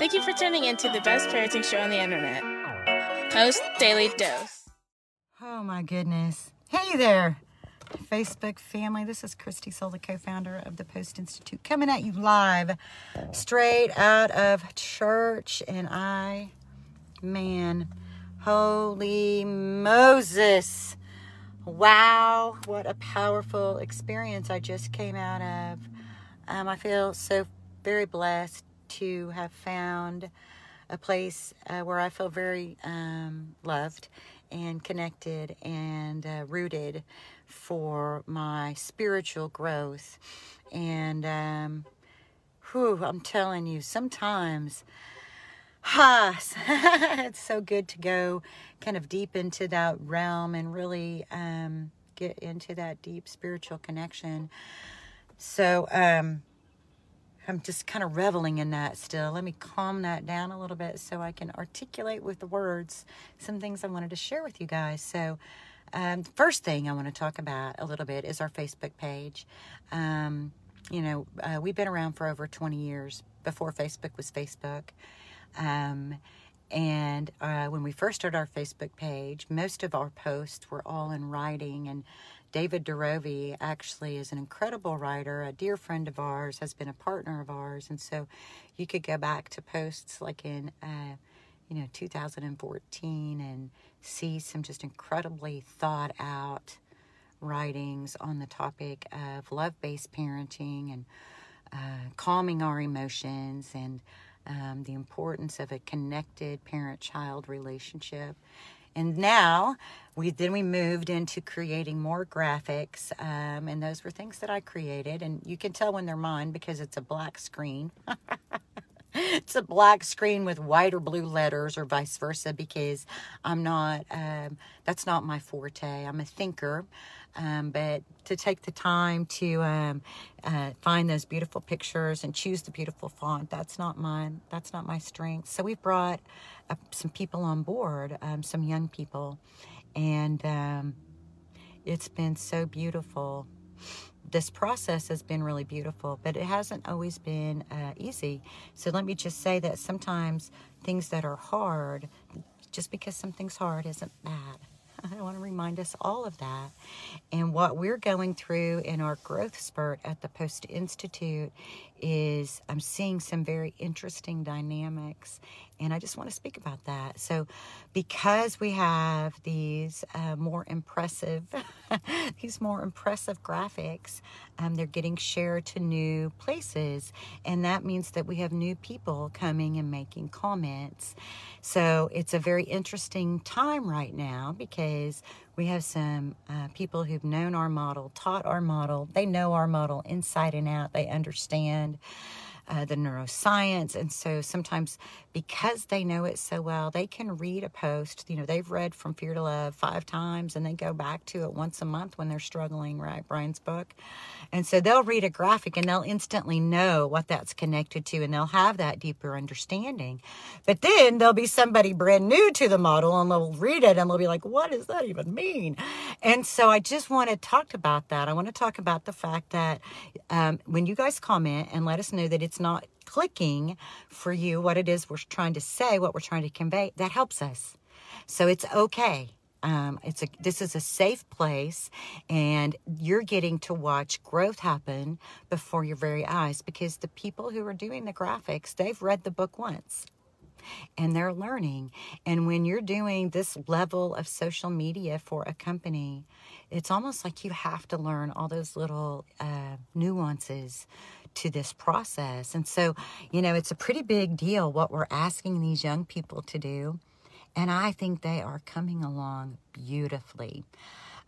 Thank you for tuning in to the best parenting show on the internet. Post Daily Dose. Oh my goodness. Hey there, Facebook family. This is Christy Soul, the co founder of the Post Institute, coming at you live straight out of church. And I, man, holy Moses. Wow, what a powerful experience I just came out of. Um, I feel so very blessed to have found a place uh, where I feel very um, loved and connected and uh, rooted for my spiritual growth. And um, whew, I'm telling you, sometimes, ha, it's so good to go kind of deep into that realm and really um, get into that deep spiritual connection. So, um, I'm just kind of reveling in that still. Let me calm that down a little bit so I can articulate with the words some things I wanted to share with you guys. So, um, first thing I want to talk about a little bit is our Facebook page. Um, you know, uh, we've been around for over 20 years before Facebook was Facebook. Um, and uh, when we first started our Facebook page, most of our posts were all in writing and David Derovi actually is an incredible writer, a dear friend of ours, has been a partner of ours, and so you could go back to posts like in, uh, you know, 2014 and see some just incredibly thought out writings on the topic of love-based parenting and uh, calming our emotions and um, the importance of a connected parent-child relationship and now we then we moved into creating more graphics, um, and those were things that I created. And you can tell when they're mine because it's a black screen. it's a black screen with white or blue letters, or vice versa, because I'm not. Um, that's not my forte. I'm a thinker. Um, but to take the time to um, uh, find those beautiful pictures and choose the beautiful font, that's not mine. That's not my strength. So we've brought uh, some people on board, um, some young people, and um, it's been so beautiful. This process has been really beautiful, but it hasn't always been uh, easy. So let me just say that sometimes things that are hard, just because something's hard isn't bad. I want to remind us all of that. And what we're going through in our growth spurt at the Post Institute is I'm seeing some very interesting dynamics. And I just want to speak about that. So, because we have these uh, more impressive, these more impressive graphics, um, they're getting shared to new places, and that means that we have new people coming and making comments. So it's a very interesting time right now because we have some uh, people who've known our model, taught our model. They know our model inside and out. They understand uh, the neuroscience. And so sometimes because they know it so well, they can read a post. You know, they've read From Fear to Love five times and they go back to it once a month when they're struggling, right? Bryan's book. And so they'll read a graphic and they'll instantly know what that's connected to and they'll have that deeper understanding. But then there'll be somebody brand new to the model and they'll read it and they'll be like, what does that even mean? And so I just want to talk about that. I want to talk about the fact that um, when you guys comment and let us know that it's not clicking for you what it is we're trying to say, what we're trying to convey, that helps us. So it's okay. Um, it's a this is a safe place, and you're getting to watch growth happen before your very eyes because the people who are doing the graphics they've read the book once and they're learning. And when you're doing this level of social media for a company, it's almost like you have to learn all those little uh, nuances to this process. And so, you know, it's a pretty big deal what we're asking these young people to do. And I think they are coming along beautifully.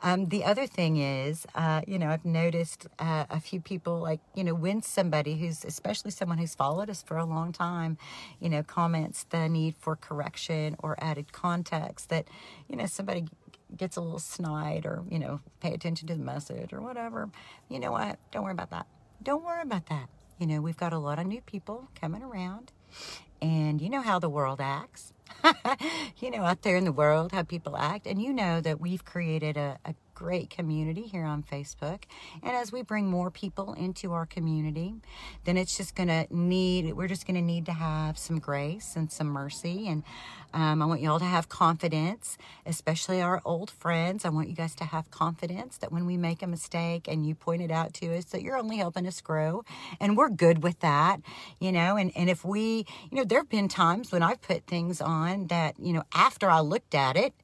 Um, the other thing is, uh, you know, I've noticed uh, a few people like, you know, when somebody who's, especially someone who's followed us for a long time, you know, comments the need for correction or added context, that, you know, somebody gets a little snide or, you know, pay attention to the message or whatever. You know what? Don't worry about that. Don't worry about that. You know, we've got a lot of new people coming around, and you know how the world acts. you know, out there in the world, how people act. And you know that we've created a, a great community here on Facebook. And as we bring more people into our community, then it's just going to need, we're just going to need to have some grace and some mercy. And um, I want you all to have confidence, especially our old friends. I want you guys to have confidence that when we make a mistake and you point it out to us, that you're only helping us grow. And we're good with that, you know. And, and if we, you know, there have been times when I've put things on that, you know, after I looked at it,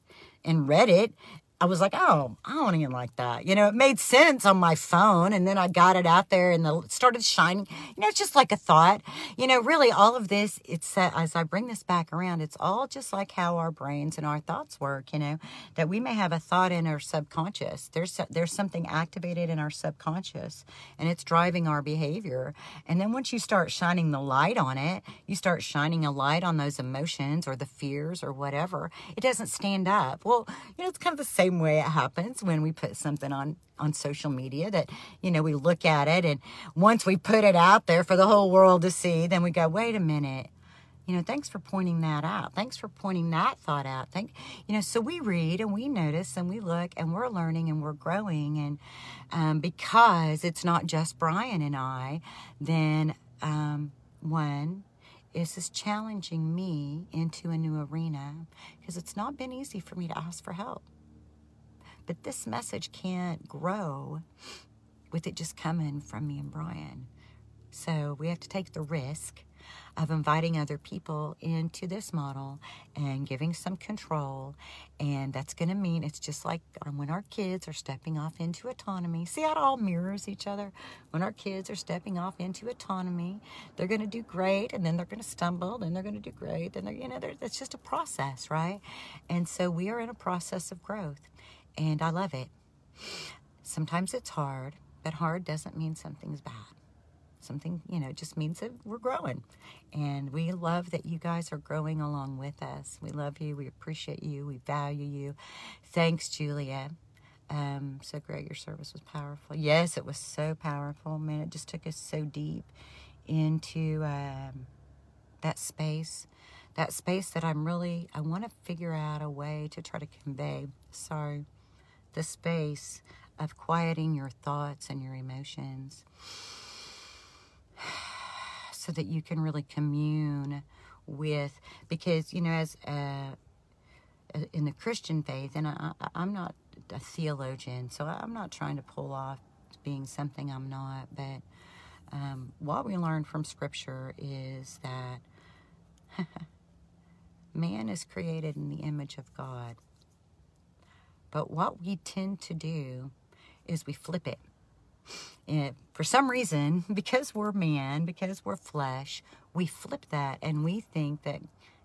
and read it I was like, oh, I don't even like that. You know, it made sense on my phone. And then I got it out there and the, it started shining. You know, it's just like a thought. You know, really, all of this, it's uh, as I bring this back around, it's all just like how our brains and our thoughts work, you know, that we may have a thought in our subconscious. There's, there's something activated in our subconscious and it's driving our behavior. And then once you start shining the light on it, you start shining a light on those emotions or the fears or whatever, it doesn't stand up. Well, you know, it's kind of the same same way it happens when we put something on on social media that you know we look at it and once we put it out there for the whole world to see then we go wait a minute. You know thanks for pointing that out. Thanks for pointing that thought out. Thank you know so we read and we notice and we look and we're learning and we're growing. And um, because it's not just bryan and i then um, one is this challenging me into a new arena because it's not been easy for me to ask for help but this message can't grow with it just coming from me and Bryan. So we have to take the risk of inviting other people into this model and giving some control. And that's going to mean it's just like um, when our kids are stepping off into autonomy. See how it all mirrors each other? When our kids are stepping off into autonomy, they're going to do great and then they're going to stumble, then they're going to do great. They're, you know, it's just a process, right? And so we are in a process of growth and I love it. Sometimes it's hard, but hard doesn't mean something's bad. Something, you know, just means that we're growing. And we love that you guys are growing along with us. We love you. We appreciate you. We value you. Thanks, Julia. Um, so great. Your service was powerful. Yes, it was so powerful. Man, it just took us so deep into um, that space that space that I'm really, I want to figure out a way to try to convey. Sorry the space of quieting your thoughts and your emotions so that you can really commune with because you know as uh, in the christian faith and I, i'm not a theologian so i'm not trying to pull off being something i'm not but um, what we learn from scripture is that man is created in the image of god but what we tend to do is we flip it. And for some reason, because we're man, because we're flesh, we flip that and we think that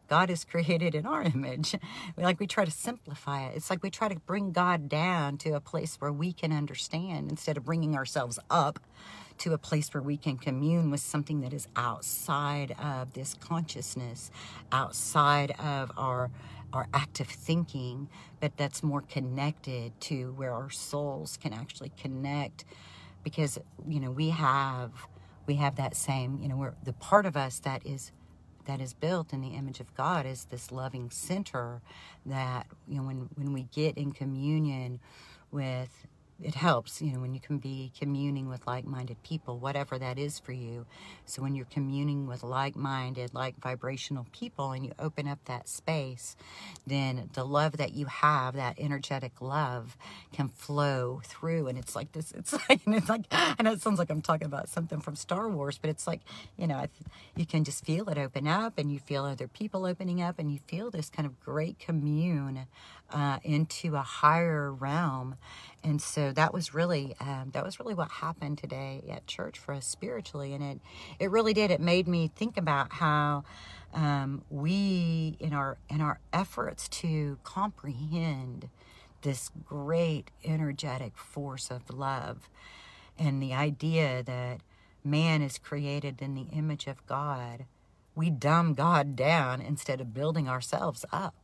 God is created in our image. like we try to simplify it. It's like we try to bring God down to a place where we can understand instead of bringing ourselves up to a place where we can commune with something that is outside of this consciousness, outside of our our active thinking, but that's more connected to where our souls can actually connect because you know we have we have that same you know we're the part of us that is that is built in the image of God is this loving center that you know when when we get in communion with it helps, you know, when you can be communing with like minded people, whatever that is for you. So, when you're communing with like minded, like vibrational people, and you open up that space, then the love that you have, that energetic love, can flow through. And it's like this, it's like, and it's like, I know it sounds like I'm talking about something from Star Wars, but it's like, you know, you can just feel it open up, and you feel other people opening up, and you feel this kind of great commune uh, into a higher realm. And so that was really um, that was really what happened today at church for us spiritually, and it it really did. It made me think about how um, we in our in our efforts to comprehend this great energetic force of love, and the idea that man is created in the image of God, we dumb God down instead of building ourselves up.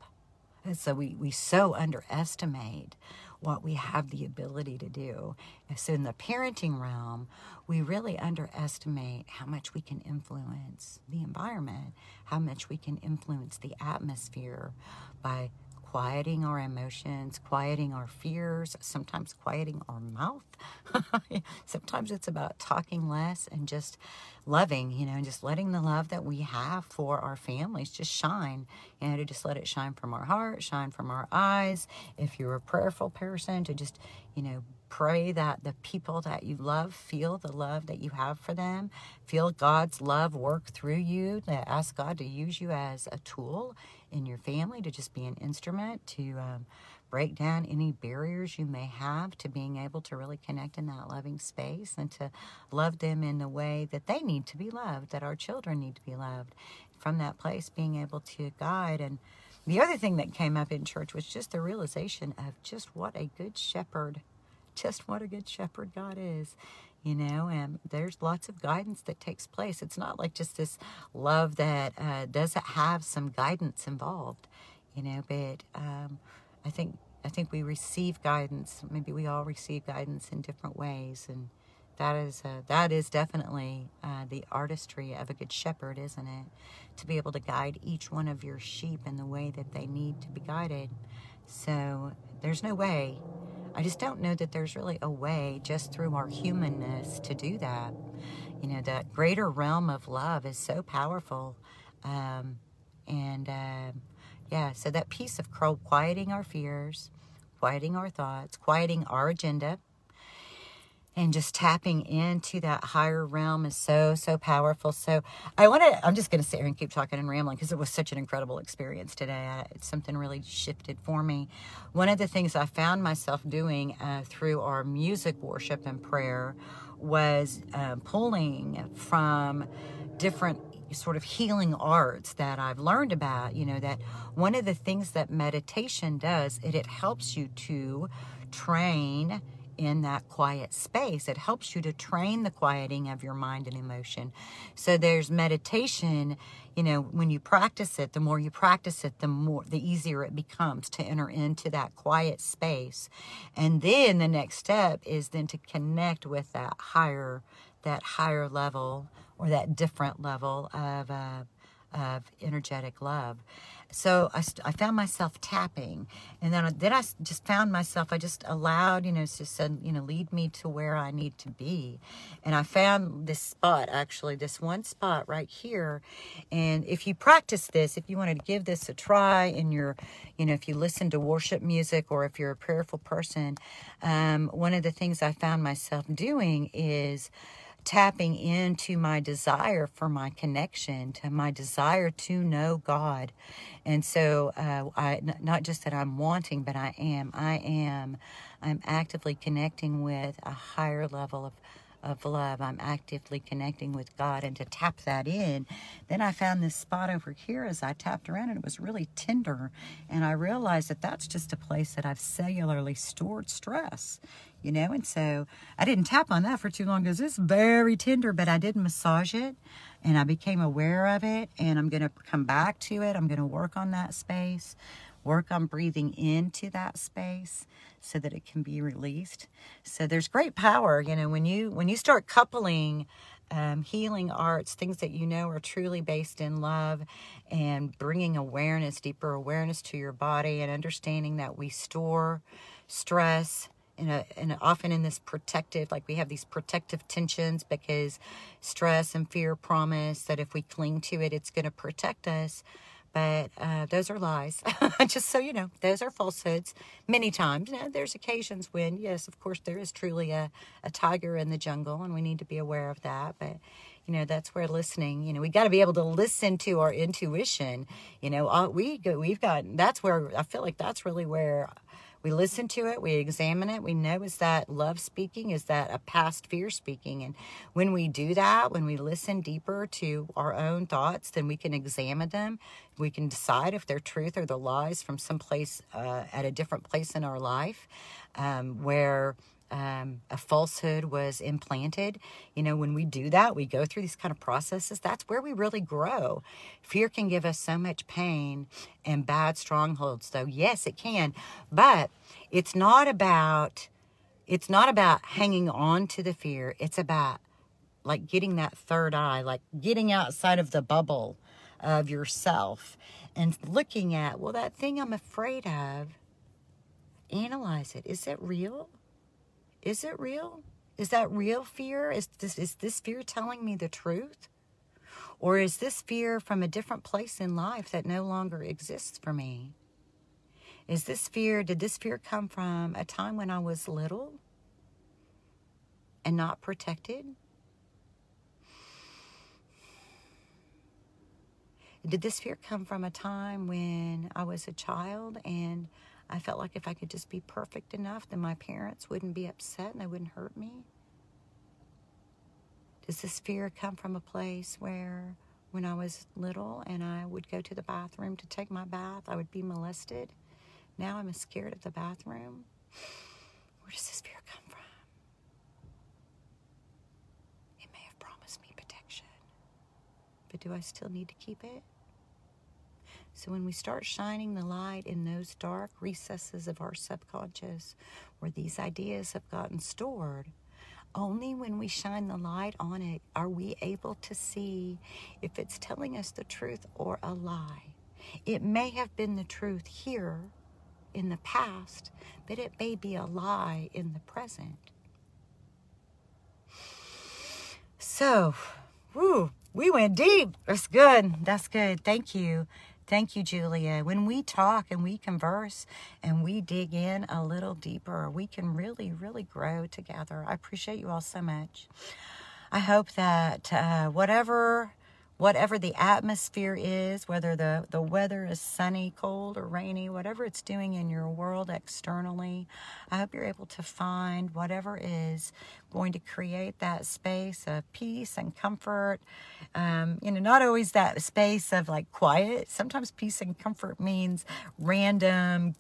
So we, we so underestimate what we have the ability to do. And so in the parenting realm, we really underestimate how much we can influence the environment, how much we can influence the atmosphere by quieting our emotions, quieting our fears, sometimes quieting our mouth. sometimes it's about talking less and just loving, you know, and just letting the love that we have for our families just shine, you know, to just let it shine from our heart, shine from our eyes. If you're a prayerful person, to just, you know, pray that the people that you love feel the love that you have for them, feel God's love work through you, ask God to use you as a tool in your family, to just be an instrument to um, break down any barriers you may have to being able to really connect in that loving space and to love them in the way that they need to be loved, that our children need to be loved. From that place, being able to guide. And the other thing that came up in church was just the realization of just what a good shepherd, just what a good shepherd God is you know and there's lots of guidance that takes place it's not like just this love that uh, doesn't have some guidance involved you know but um, I think I think we receive guidance. Maybe we all receive guidance in different ways, and that is uh, that is definitely uh, the artistry of a good shepherd, isn't it? To be able to guide each one of your sheep in the way that they need to be guided. So there's no way. I just don't know that there's really a way just through our humanness to do that. You know, that greater realm of love is so powerful. Um, and uh, yeah, so that piece of quieting our fears, quieting our thoughts, quieting our agenda, and just tapping into that higher realm is so so powerful. So i want to i'm just going to sit here and keep talking and rambling because it was such an incredible experience today. I, it's something really shifted for me. One of the things i found myself doing uh, through our music worship and prayer was uh, pulling from different sort of healing arts that I've learned about, you know, that one of the things that meditation does, it, it helps you to train in that quiet space. It helps you to train the quieting of your mind and emotion. So there's meditation, you know, when you practice it, the more you practice it, the more the easier it becomes to enter into that quiet space. And then the next step is then to connect with that higher that higher level or that different level of, uh, of energetic love. So I, I found myself tapping, and then then I just found myself. I just allowed, you know, to said, you know, lead me to where I need to be, and I found this spot actually, this one spot right here. And if you practice this, if you wanted to give this a try in your, you know, if you listen to worship music or if you're a prayerful person, um, one of the things I found myself doing is tapping into my desire for my connection, to my desire to know God. And so, uh, I, not just that I'm wanting, but I am. I am. I'm actively connecting with a higher level of of love. I'm actively connecting with God and to tap that in. Then I found this spot over here as I tapped around and it was really tender. And I realized that that's just a place that I've cellularly stored stress, you know. And so I didn't tap on that for too long because it's very tender, but I did massage it and I became aware of it. And I'm going to come back to it. I'm going to work on that space work on breathing into that space so that it can be released so there's great power you know when you when you start coupling um, healing arts things that you know are truly based in love and bringing awareness deeper awareness to your body and understanding that we store stress and, and often in this protective, like we have these protective tensions because stress and fear promise that if we cling to it, it's going to protect us. But uh, those are lies. Just so you know, those are falsehoods many times. Now, there's occasions when, yes, of course, there is truly a, a tiger in the jungle, and we need to be aware of that. But you know that's where listening you know we got to be able to listen to our intuition you know uh, we go, we've got that's where i feel like that's really where we listen to it, we examine it, we know is that love speaking, is that a past fear speaking? And when we do that, when we listen deeper to our own thoughts, then we can examine them. We can decide if they're truth or the lies from some place uh, at a different place in our life um, where um, a falsehood was implanted. You know, when we do that, we go through these kind of processes. That's where we really grow. Fear can give us so much pain and bad strongholds, So Yes, it can, but it's not about it's not about hanging on to the fear. It's about like getting that third eye, like getting outside of the bubble of yourself and looking at, well, that thing I'm afraid of, analyze it. Is it real? Is it real? Is that real fear? Is this, is this fear telling me the truth? Or is this fear from a different place in life that no longer exists for me? Is this fear, did this fear come from a time when I was little and not protected? Did this fear come from a time when I was a child and I felt like if I could just be perfect enough, then my parents wouldn't be upset and they wouldn't hurt me? Does this fear come from a place where when I was little and I would go to the bathroom to take my bath, I would be molested? Now I'm scared of the bathroom. Where does this fear come from? It may have promised me protection, but do I still need to keep it? So when we start shining the light in those dark recesses of our subconscious where these ideas have gotten stored, only when we shine the light on it are we able to see if it's telling us the truth or a lie. It may have been the truth here in the past, but it may be a lie in the present. So, whoo, we went deep. That's good. That's good. Thank you. Thank you, Julia. When we talk and we converse and we dig in a little deeper, we can really, really grow together. I appreciate you all so much. I hope that uh, whatever whatever the atmosphere is, whether the, the weather is sunny, cold, or rainy, whatever it's doing in your world externally, I hope you're able to find whatever is going to create that space of peace and comfort. Um, you know, not always that space of like quiet. Sometimes peace and comfort means random,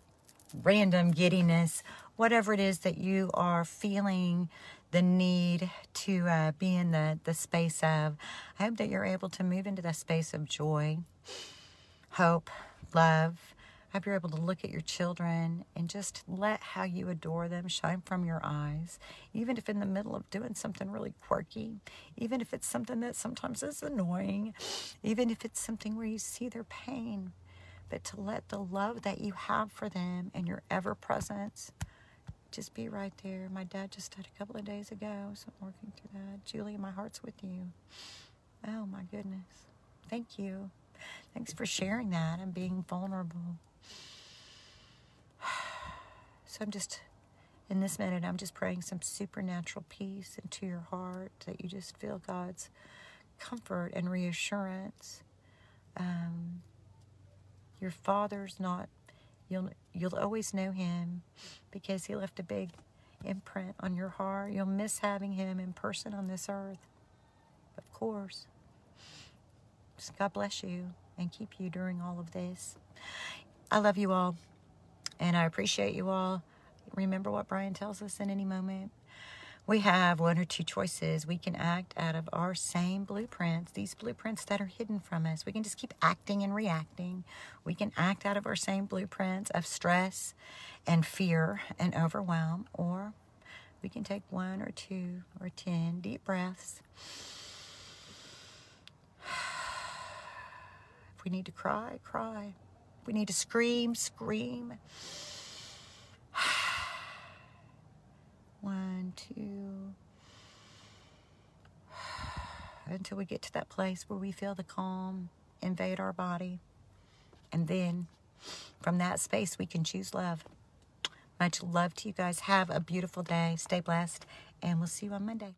random giddiness, whatever it is that you are feeling the need to uh, be in the, the space of. I hope that you're able to move into the space of joy, hope, love. I hope you're able to look at your children and just let how you adore them shine from your eyes, even if in the middle of doing something really quirky, even if it's something that sometimes is annoying, even if it's something where you see their pain, but to let the love that you have for them and your ever presence just be right there. My dad just died a couple of days ago, so I'm working through that. Julie, my heart's with you. Oh my goodness. Thank you. Thanks for sharing that and being vulnerable. So I'm just, in this minute, I'm just praying some supernatural peace into your heart that you just feel God's comfort and reassurance. Um, your father's not You'll you'll always know him because he left a big imprint on your heart. You'll miss having him in person on this earth. Of course. Just God bless you and keep you during all of this. I love you all and I appreciate you all. Remember what Bryan tells us in any moment we have one or two choices. We can act out of our same blueprints, these blueprints that are hidden from us. We can just keep acting and reacting. We can act out of our same blueprints of stress and fear and overwhelm, or we can take one or two or ten deep breaths. If we need to cry, cry. If we need to scream, scream. One, two. Until we get to that place where we feel the calm invade our body. And then from that space, we can choose love. Much love to you guys. Have a beautiful day. Stay blessed. And we'll see you on Monday.